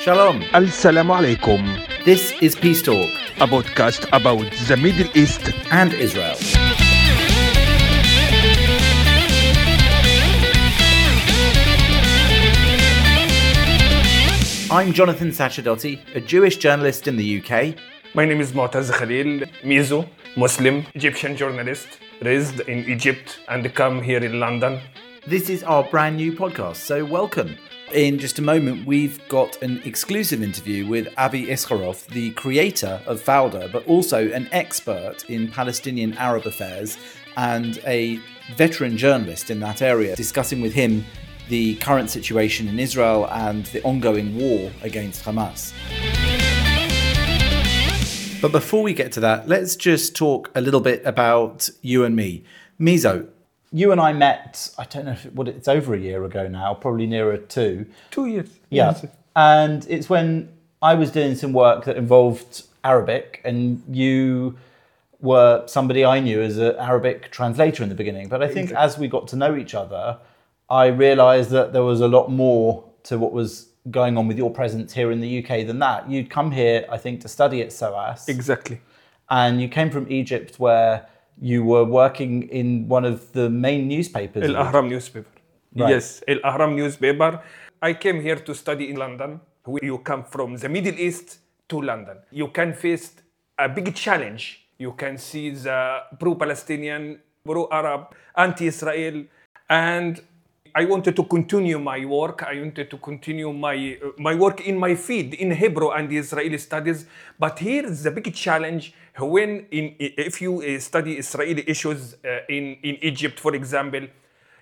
Shalom. Assalamu alaikum, This is Peace Talk a podcast about the Middle East. and Israel. I'm Jonathan Sacerdoti, a Jewish journalist in the UK. My name is Moataz Khalil, Mizo, Muslim, Egyptian journalist, raised in Egypt and come here in London. This is our brand new podcast, so welcome. In just a moment, we've got an exclusive interview with Avi Issacharoff, the creator of Fauda, but also an expert in Palestinian Arab affairs and a veteran journalist in that area, discussing with him the current situation in Israel and the ongoing war against Hamas. But before we get to that, let's just talk a little bit about you and me. Mizo, you and I met, I don't know if it, what it's over a year ago now, probably nearer two. Two years. Yeah. And it's when I was doing some work that involved Arabic, and you were somebody I knew as an Arabic translator in the beginning. But I think as we got to know each other, I realized that there was a lot more to what was going on with your presence here in the UK than that. You'd come here, I think, to study at SOAS Exactly. and you came from Egypt where you were working in one of the main newspapers. Al Ahram newspaper. Right. Yes, Al Ahram newspaper. I came here to study in London. You come from the Middle East to London. You can face a big challenge. You can see the pro-Palestinian, pro-Arab, anti-Israel, and I wanted to continue my work. I wanted to continue my uh, my work in my field in Hebrew and Israeli studies. But here is the big challenge when in if you uh, study Israeli issues uh, in in Egypt, for example,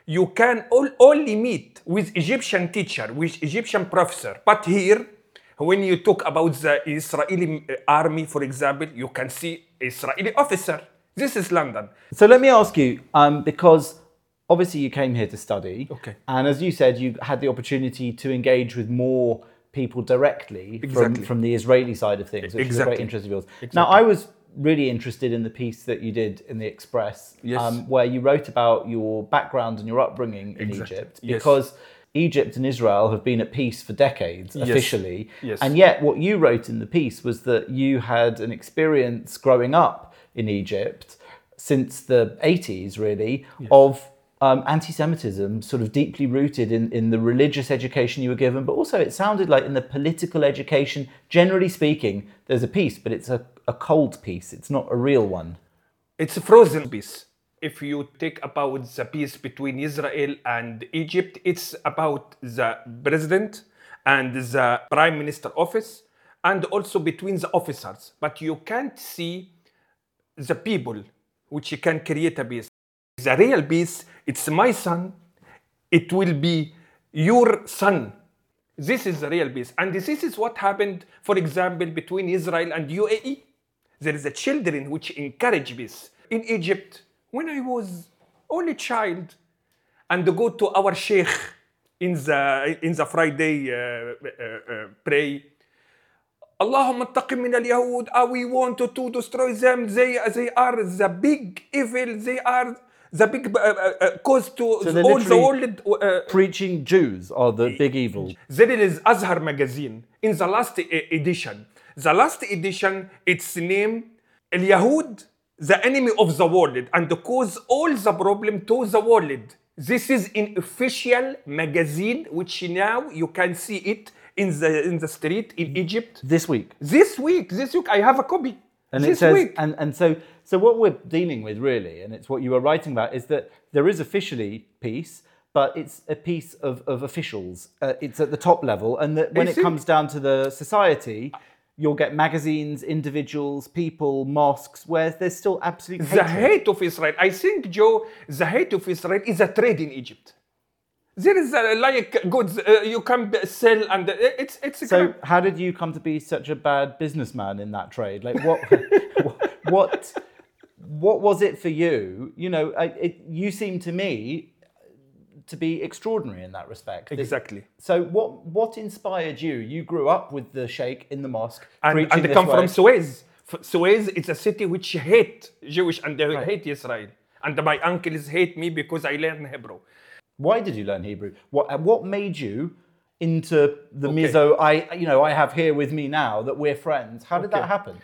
you can all, only meet with Egyptian teacher, with Egyptian professor. But here, when you talk about the Israeli uh, army, for example, you can see Israeli officer. This is London. So let me ask you, um, because obviously you came here to study. Okay. And as you said, you had the opportunity to engage with more people directly from, Exactly. from the Israeli side of things, which is a great interest of yours. Now, I was really interested in the piece that you did in the Express, Yes. um, where you wrote about your background and your upbringing in Exactly. Egypt, Yes. because Egypt and Israel have been at peace for decades officially. Yes. And yet, what you wrote in the piece was that you had an experience growing up in Egypt since the 80s, really, of um, anti Semitism sort of deeply rooted in, in the religious education you were given, but also it sounded like in the political education, generally speaking, there's a peace, but it's a, a cold peace, it's not a real one. It's a frozen peace. If you take about the peace between Israel and Egypt, it's about the president and the prime minister office and also between the officers. But you can't see the people which can create a peace The real peace, it's my son, it will be your son. This is the real peace. And this is what happened, for example, between Israel and UAE. There is a children which encourage peace. In Egypt, when I was only child, and go to our sheikh in the in the Friday uh, uh, uh, pray, اللهم انتقم من اليهود uh, we want to, to destroy them they, they are the big evil they are the big uh, uh, uh, cause to So all the world uh, Preaching Jews are the big evil. Then it is Azhar magazine in the last e- edition. The last edition, its name, El Yahud, the enemy of the world, and cause all the problem to the world. This is an official magazine, which now you can see it in the in the street in Egypt. This week. This week, this week, I have a copy. And this it says, week. and, and so, so what we're dealing with really, and it's what you were writing about, is that there is officially peace, but it's a piece of, of officials. Uh, it's at the top level, and that when I it comes down to the society, you'll get magazines, individuals, people, mosques, where there's still absolute the hatred. hate of Israel. I think, Joe, the hate of Israel is a trade in Egypt. There is a, like goods uh, you can sell, and uh, it's it's. a So, crap. how did you come to be such a bad businessman in that trade? Like, what, what, what was it for you? You know, I, it, you seem to me to be extraordinary in that respect. Exactly. So, what what inspired you? You grew up with the sheikh in the mosque, and, and they come from way. Suez. F- Suez is a city which hate Jewish and they Right. hate Israel. And my uncles hate me because I learn Hebrew. Why did you learn Hebrew? What what made you into the mizo? I, you know, I have here with me now that we're friends. How did that happen?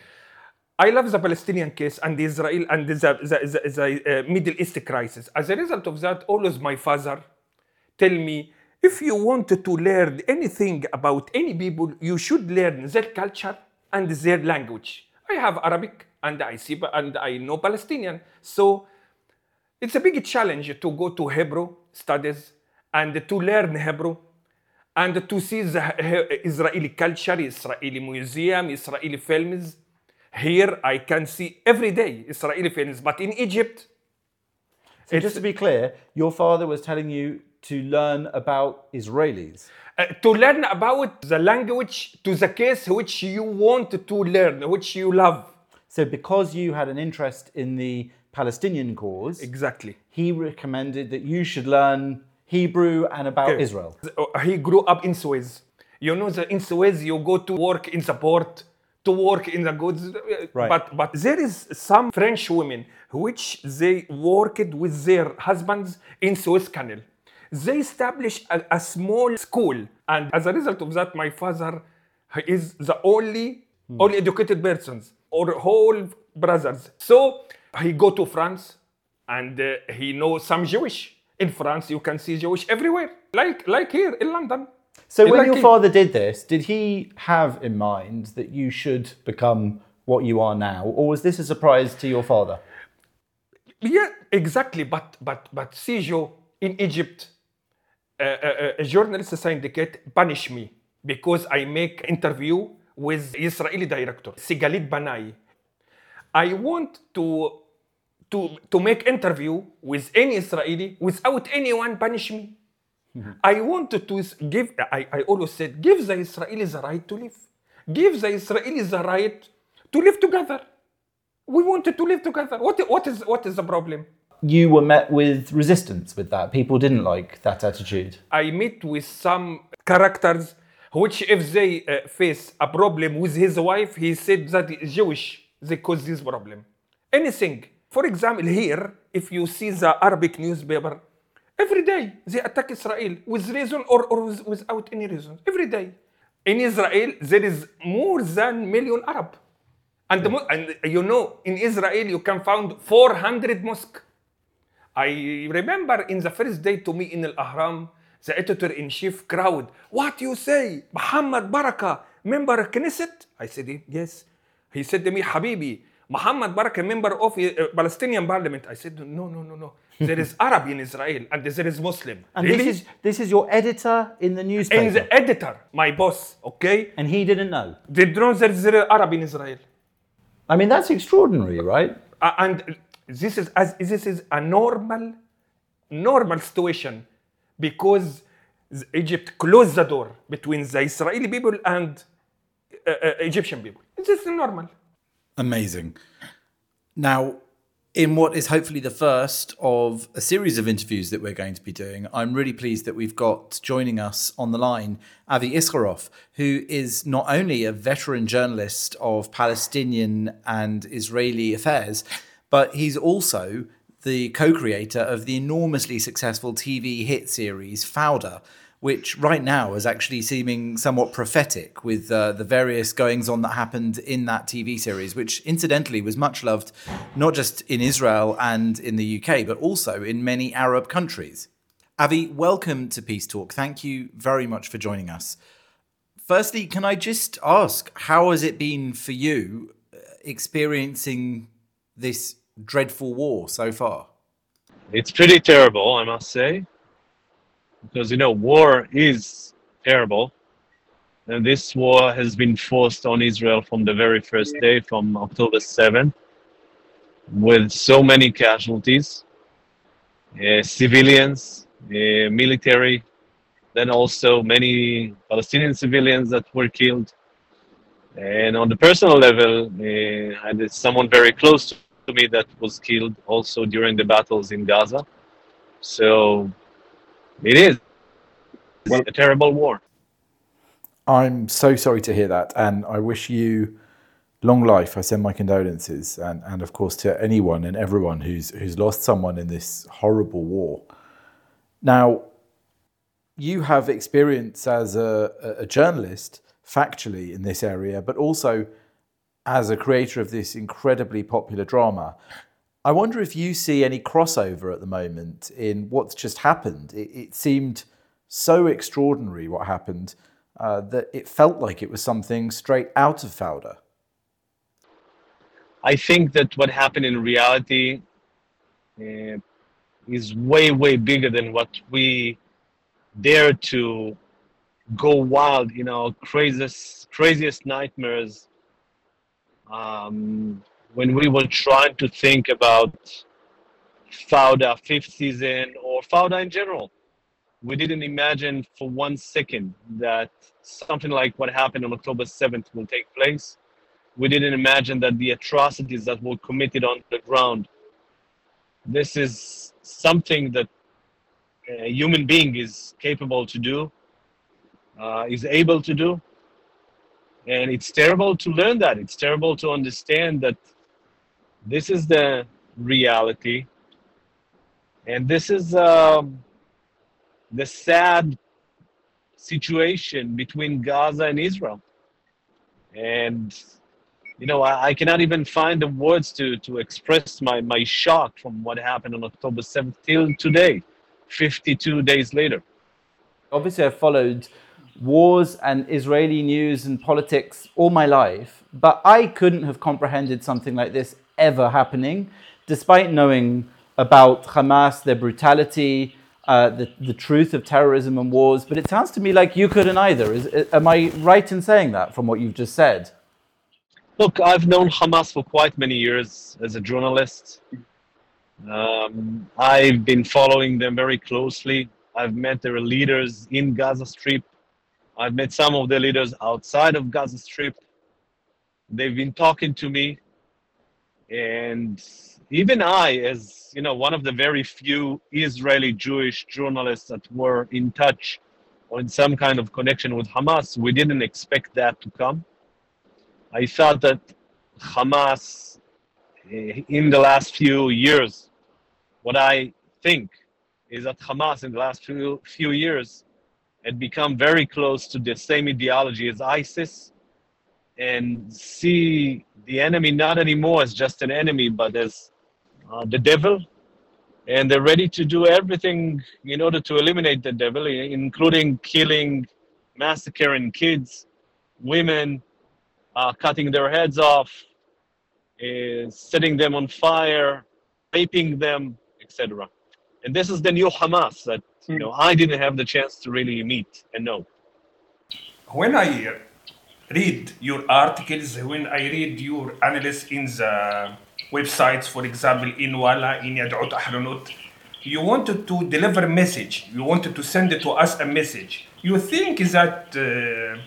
I love the Palestinian case and the Israel and the, the, the, the uh, Middle East crisis. As a result of that, always my father tell me, if you want to learn anything about any people, you should learn their culture and their language. I have Arabic and I see and I know Palestinian, so it's a big challenge to go to Hebrew studies and to learn Hebrew and to see the Israeli culture, Israeli museum, Israeli films. Here I can see every day Israeli films, but in Egypt, So just to be clear, your father was telling you to learn about Israelis. uh, to learn about the language to the case which you want to learn, which you love. So because you had an interest in the Palestinian cause, Exactly. He recommended that you should learn Hebrew and about Okay. Israel. Uh, He grew up in Suez. You know that in Suez you go to work in the port, to work in the goods. Right. But but there is some French women which they worked with their husbands in Suez Canal. They established a, a small school, and as a result of that, my father is the only only educated persons or whole brothers. So he go to France, and uh, he knows some Jewish. In France, you can see Jewish everywhere, like like here in London. So when Like your he- father did this, did he have in mind that you should become what you are now, or was this a surprise to your father? Yeah, exactly. But but but see, Joe, in Egypt, uh, uh, a journalist syndicate punish me because I make interview with Israeli director Sigalit Banai. I want to to to make interview with any Israeli without anyone punish me. I wanted to give. I, I always said, give the Israelis the right to live. Give the Israelis the right to live together. We wanted to live together. What, what is what is the problem? You were met with resistance with that. People didn't like that attitude. I meet with some characters which, if they uh, face a problem with his wife, he said that Jewish. They cause this problem. Anything. For example, here, if you see the Arabic newspaper, every day they attack Israel with reason or, or with, without any reason. Every day. In Israel, there is more than million Arab. And, the, and you know, in Israel, you can find 400 mosques. I remember in the first day to me in Al Ahram, the editor in chief crowd, What you say? Muhammad Baraka, member of Knesset? I said, Yes. He said to me, Habibi, Muhammad Barak, a member of uh, Palestinian parliament. I said, No, no, no, no. There is Arab in Israel and there is Muslim. And really? this is this is your editor in the newspaper, and the editor, my boss, okay? and he didn't know. They don't know there is Arab in Israel. I mean, that's extraordinary, right? Uh, and this is as this is a normal normal situation because Egypt closed the door between the Israeli people and uh, uh, Egyptian people. This is normal. Amazing. Now, in what is hopefully the first of a series of interviews that we're going to be doing, I'm really pleased that we've got joining us on the line Avi Issacharoff, who is not only a veteran journalist of Palestinian and Israeli affairs, but he's also the co creator of the enormously successful TV hit series Fauda which right now is actually seeming somewhat prophetic with uh, the various goings on that happened in that TV series, which incidentally was much loved not just in Israel and in the UK, but also in many Arab countries. Avi, welcome to Peace Talk. Thank you very much for joining us. Firstly, can I just ask, how has it been for you uh, experiencing this dreadful war so far? It's pretty terrible, I must say, because you know war is terrible, and this war has been forced on Israel from the very first day, from October 7th, with so many casualties, uh, civilians, uh, military, then also many Palestinian civilians that were killed. And on the personal level, uh, I had someone very close to me that was killed also during the battles in Gaza. So it is well, a terrible war. I'm so sorry to hear that, and I wish you long life. I send my condolences, and, and of course to anyone and everyone who's who's lost someone in this horrible war. Now, you have experience as a, a journalist, factually, in this area, but also as a creator of this incredibly popular drama. I wonder if you see any crossover at the moment in what's just happened. It, it seemed so extraordinary what happened uh, that it felt like it was something straight out of Fauda. I think that what happened in reality uh, is way, way bigger than what we dare to go wild, you know, craziest, craziest nightmares. Um, when we were trying to think about Fauda fifth season or Fauda in general, we didn't imagine for one second that something like what happened on October 7th will take place. We didn't imagine that the atrocities that were committed on the ground. This is something that a human being is capable to do, uh, is able to do. And it's terrible to learn that. It's terrible to understand that this is the reality. And this is um, the sad situation between Gaza and Israel. And you know, I, I, cannot even find the words to to express my my shock from what happened on October 7th till today, 52 days later. Obviously, I've followed wars and Israeli news and politics all my life, but I couldn't have comprehended something like this ever happening, despite knowing about Hamas, their brutality, uh, the, the truth of terrorism and wars. But it sounds to me like you couldn't either. Is, am I right in saying that from what you've just said? Look, I've known Hamas for quite many years as a journalist. Um, I've been following them very closely. I've met their leaders in Gaza Strip. I've met some of the leaders outside of Gaza Strip. They've been talking to me. And even I, as you know, one of the very few Israeli Jewish journalists that were in touch or in some kind of connection with Hamas, we didn't expect that to come. I thought that Hamas, eh, in the last few years, what I think is that Hamas in the last few, few years had become very close to the same ideology as ISIS and see the enemy not anymore as just an enemy, but as uh, the devil. And they're ready to do everything in order to eliminate the devil, including killing, massacring kids, women, uh, cutting their heads off, uh, setting them on fire, raping them, etc. And this is the new Hamas that you know I didn't have the chance to really meet and know. When I read your articles, when I read your analysis in the websites, for example, in Walla, in Yedioth Ahronoth, you wanted to deliver a message. You wanted to send to us a message. You think that uh,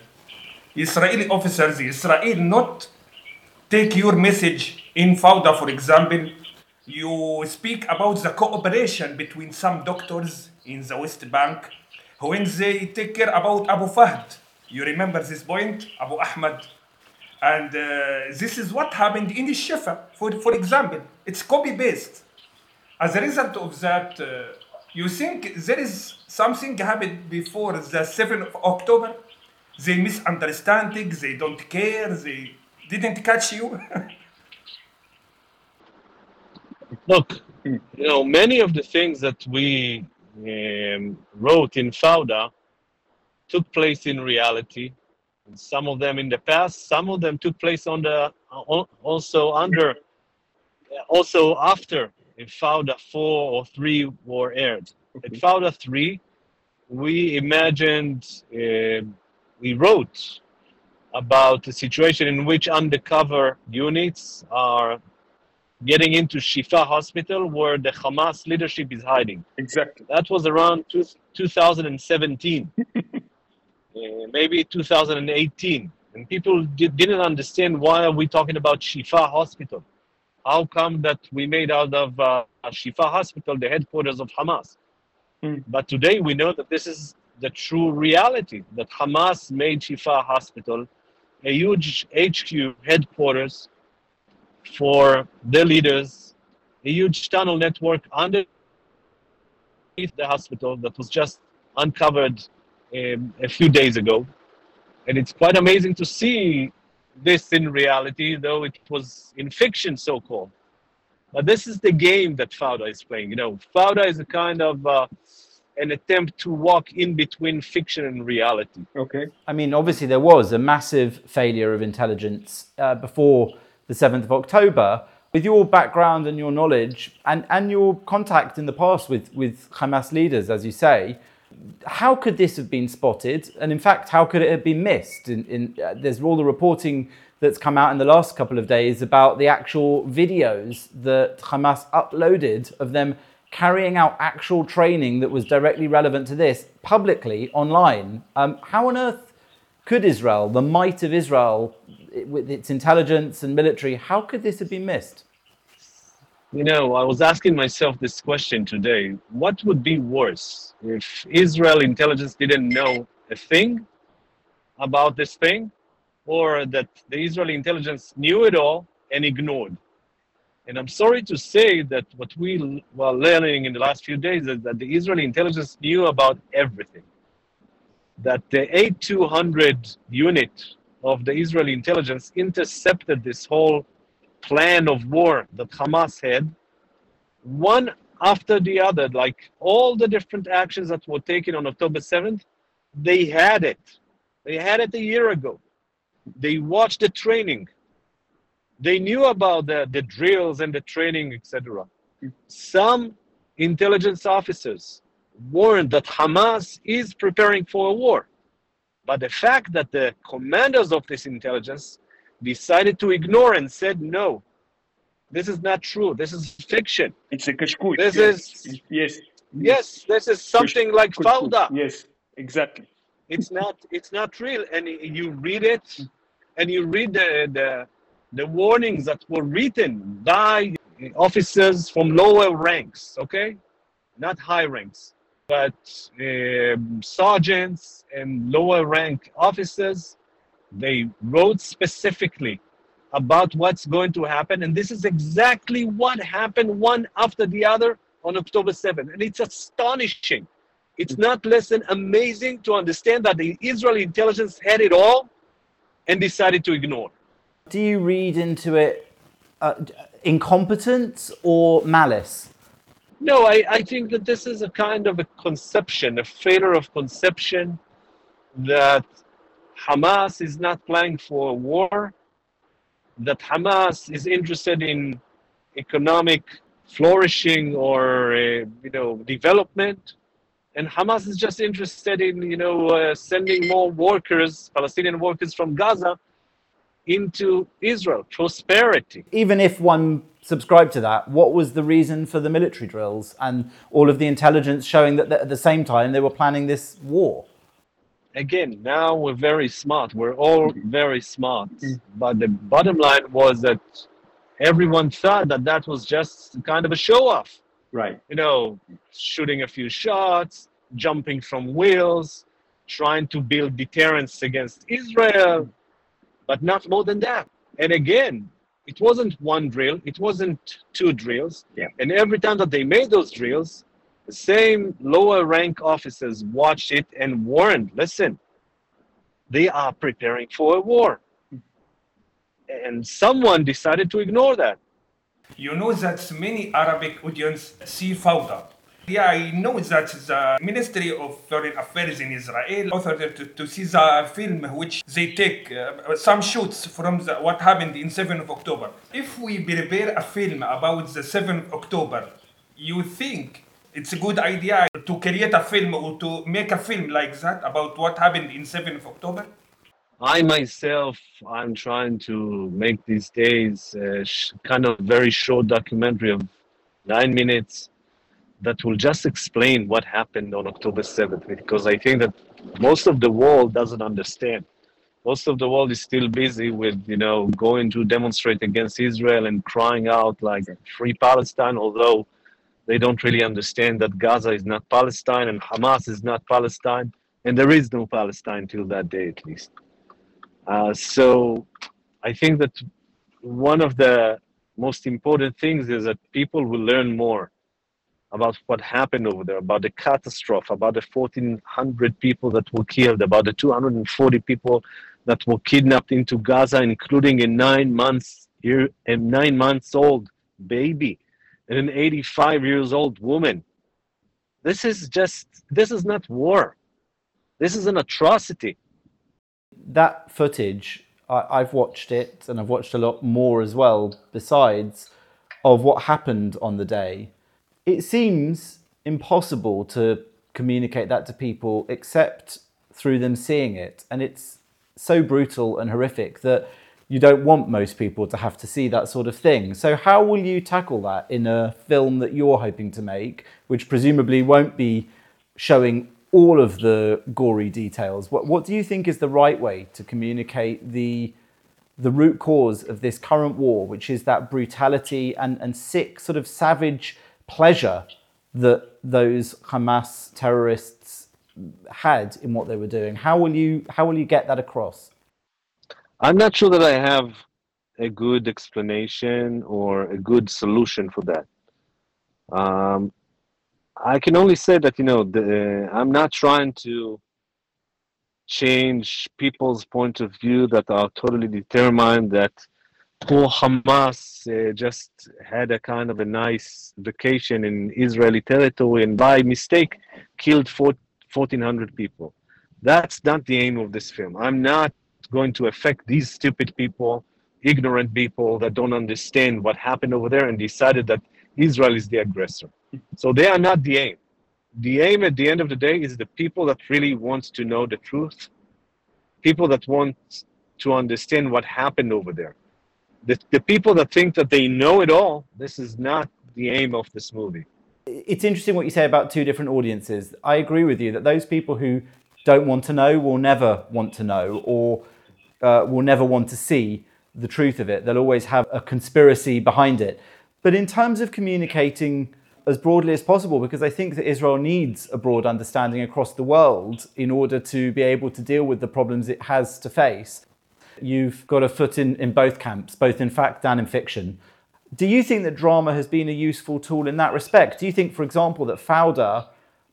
Israeli officers, Israel not take your message in Fauda, for example, you speak about the cooperation between some doctors in the West Bank when they take care about Abu Fahd. You remember this point, Abu Ahmad? And uh, this is what happened in the Shifa, for, for example. It's copy paste. As a result of that, uh, you think there is something happened before the 7th of October? they misunderstand things, they don't care, they didn't catch you? Look, you know, many of the things that we um, wrote in Fauda took place in reality. And some of them in the past, some of them took place on the also under, also after in Fauda 4 or 3 were aired. At Fauda 3, we imagined uh, we wrote about a situation in which undercover units are getting into Shifa hospital where the Hamas leadership is hiding. Exactly. That was around two, 2017, uh, maybe 2018. And people did, didn't understand why are we talking about Shifa hospital? How come that we made out of uh, Shifa hospital the headquarters of Hamas? Mm. But today we know that this is the true reality that Hamas made Shifa Hospital a huge HQ headquarters for their leaders, a huge tunnel network underneath the hospital that was just uncovered um, a few days ago, and it's quite amazing to see this in reality, though it was in fiction, so called. But this is the game that Fauda is playing. You know, Fauda is a kind of uh, an attempt to walk in between fiction and reality. Okay. I mean, obviously, there was a massive failure of intelligence uh, before the 7th of October. With your background and your knowledge and, and your contact in the past with, with Hamas leaders, as you say, how could this have been spotted? And in fact, how could it have been missed? In, in, uh, there's all the reporting that's come out in the last couple of days about the actual videos that Hamas uploaded of them carrying out actual training that was directly relevant to this publicly online. Um, how on earth could Israel, the might of Israel, with its intelligence and military, how could this have been missed? You know, I was asking myself this question today. What would be worse if Israel intelligence didn't know a thing about this thing, or that the Israeli intelligence knew it all and ignored? And I'm sorry to say that what we were learning in the last few days is that the Israeli intelligence knew about everything. That the 8200 unit of the Israeli intelligence intercepted this whole plan of war that Hamas had, one after the other, like all the different actions that were taken on October 7th, they had it. They had it a year ago. They watched the training. They knew about the, the drills and the training, etc. Some intelligence officers warned that Hamas is preparing for a war. But the fact that the commanders of this intelligence decided to ignore and said, no, this is not true. This is fiction. It's a kashkut. This yes. is- yes. Yes, this is something like. Fauda. Yes, exactly. It's not. It's not real. And you read it, and you read the the, the warnings that were written by officers from lower ranks. Okay, not high ranks, but um, sergeants and lower rank officers. They wrote specifically about what's going to happen, and this is exactly what happened one after the other on October 7th. And it's astonishing. It's not less than amazing to understand that the Israeli intelligence had it all and decided to ignore. Do you read into it uh, incompetence or malice? No, I, I think that this is a kind of a conception, a failure of conception that Hamas is not planning for war, that Hamas is interested in economic flourishing or uh, you know development, and Hamas is just interested in you know uh, sending more workers, Palestinian workers from Gaza, into Israel, prosperity. Even if one subscribed to that, what was the reason for the military drills and all of the intelligence showing that at the same time they were planning this war? Again, now we're very smart. We're all very smart. But the bottom line was that everyone thought that that was just kind of a show off. Right. You know, shooting a few shots, jumping from wheels, trying to build deterrence against Israel, but not more than that. And again, it wasn't one drill, it wasn't two drills. Yeah. And every time that they made those drills, the same lower rank officers watched it and warned listen, they are preparing for a war. And someone decided to ignore that. You know that many Arabic audience see Fauda. Yeah, I know that the Ministry of Foreign Affairs in Israel authored to, to see the film which they take uh, some shoots from the, what happened in 7th of October. If we prepare a film about the 7th of October, you think it's a good idea to create a film or to make a film like that about what happened in 7th of October? I myself, I'm trying to make these days kind of very short documentary of nine minutes that will just explain what happened on October 7th, because I think that most of the world doesn't understand. Most of the world is still busy with, you know, going to demonstrate against Israel and crying out like free Palestine, although they don't really understand that Gaza is not Palestine and Hamas is not Palestine, and there is no Palestine till that day at least. Uh, so I think that one of the most important things is that people will learn more about what happened over there, about the catastrophe, about the 1,400 people that were killed, about the 240 people that were kidnapped into Gaza, including a nine months year, a nine months old baby, and an 85 years old woman. This is just this is not war. This is an atrocity. That footage, I, I've watched it, and I've watched a lot more as well. Besides, of what happened on the day, it seems impossible to communicate that to people except through them seeing it, and it's so brutal and horrific that you don't want most people to have to see that sort of thing. So, how will you tackle that in a film that you're hoping to make, which presumably won't be showing all of the gory details? What, what do you think is the right way to communicate the the root cause of this current war, which is that brutality and, and sick, sort of savage pleasure that those Hamas terrorists had in what they were doing? How will you how will you get that across? I'm not sure that I have a good explanation or a good solution for that. Um, I can only say that you know the, I'm not trying to change people's point of view that are totally determined that poor Hamas uh, just had a kind of a nice vacation in Israeli territory and by mistake killed 1,400 people. That's not the aim of this film. I'm not going to affect these stupid people, ignorant people that don't understand what happened over there and decided that Israel is the aggressor. So they are not the aim. The aim at the end of the day is the people that really want to know the truth, people that want to understand what happened over there. The, the people that think that they know it all, this is not the aim of this movie. It's interesting what you say about two different audiences. I agree with you that those people who don't want to know will never want to know or uh, will never want to see the truth of it. They'll always have a conspiracy behind it. But in terms of communicating as broadly as possible, because I think that Israel needs a broad understanding across the world in order to be able to deal with the problems it has to face. You've got a foot in, in both camps, both in fact and in fiction. Do you think that drama has been a useful tool in that respect? Do you think, for example, that Fauda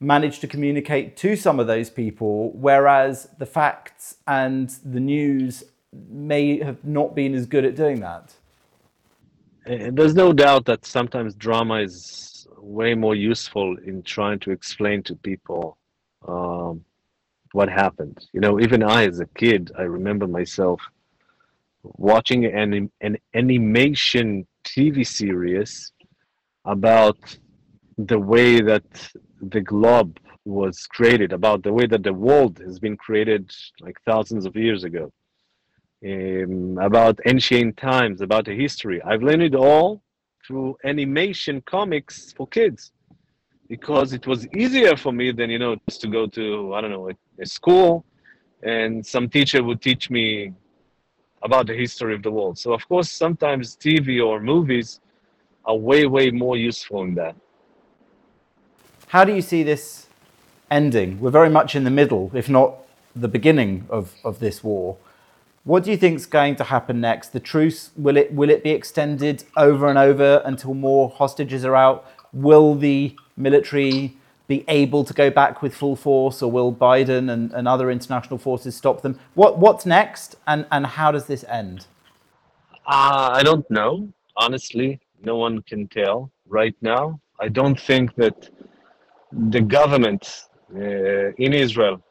managed to communicate to some of those people, whereas the facts and the news may have not been as good at doing that. There's no doubt that sometimes drama is way more useful in trying to explain to people um, what happened. You know, even I, as a kid, I remember myself watching an, an animation TV series about the way that the globe was created, about the way that the world has been created like thousands of years ago, um, about ancient times, about the history. I've learned it all through animation comics for kids because it was easier for me than you know just to go to I don't know a, a school and some teacher would teach me about the history of the world. So of course sometimes TV or movies are way way more useful in that. How do you see this ending? We're very much in the middle, if not the beginning of, of this war. What do you think is going to happen next? The truce will it will it be extended over and over until more hostages are out? Will the military be able to go back with full force, or will Biden and, and other international forces stop them? What what's next, and and how does this end? Uh, I don't know. Honestly, no one can tell right now. I don't think that the government uh, in Israel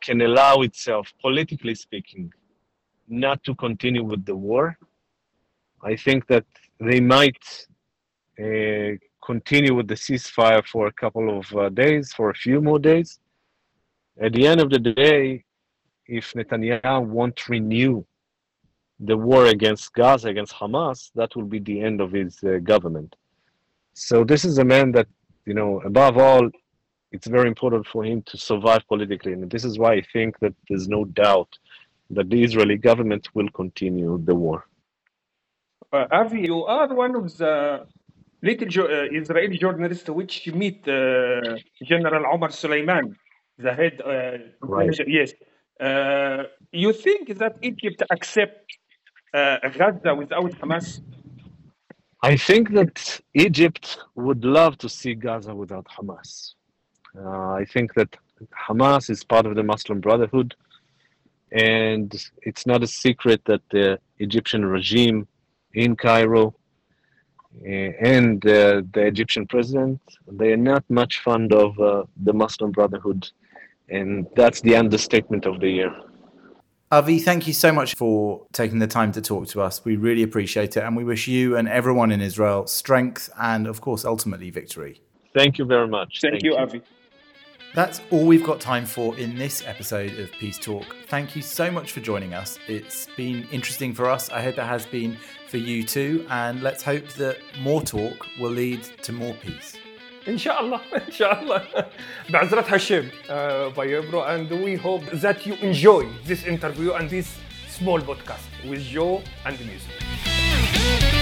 can allow itself, politically speaking, not to continue with the war. I think that they might uh, continue with the ceasefire for a couple of uh, days, for a few more days. At the end of the day, if Netanyahu won't renew the war against Gaza, against Hamas, that will be the end of his uh, government. So this is a man that you know, above all, it's very important for him to survive politically. And this is why I think that there's no doubt that the Israeli government will continue the war. Uh, Avi, you are one of the little jo- uh, Israeli journalists which you meet uh, General Omar Suleiman, the head. Uh, Right. Yes. Uh, you think that Egypt accept uh, Gaza without Hamas? I think that Egypt would love to see Gaza without Hamas. Uh, I think that Hamas is part of the Muslim Brotherhood, and it's not a secret that the Egyptian regime in Cairo uh, and uh, the Egyptian president they are not much fond of uh, the Muslim Brotherhood, and that's the understatement of the year. Avi, thank you so much for taking the time to talk to us. We really appreciate it. And we wish you and everyone in Israel strength and, of course, ultimately victory. Thank you very much. Thank, you, Avi. That's all we've got time for in this episode of Peace Talk. Thank you so much for joining us. It's been interesting for us. I hope it has been for you too. And let's hope that more talk will lead to more peace. ان شاء الله ان شاء الله بعزرة Hashem uh, Vayebro and we hope that you enjoy this interview and this small podcast with Joe and music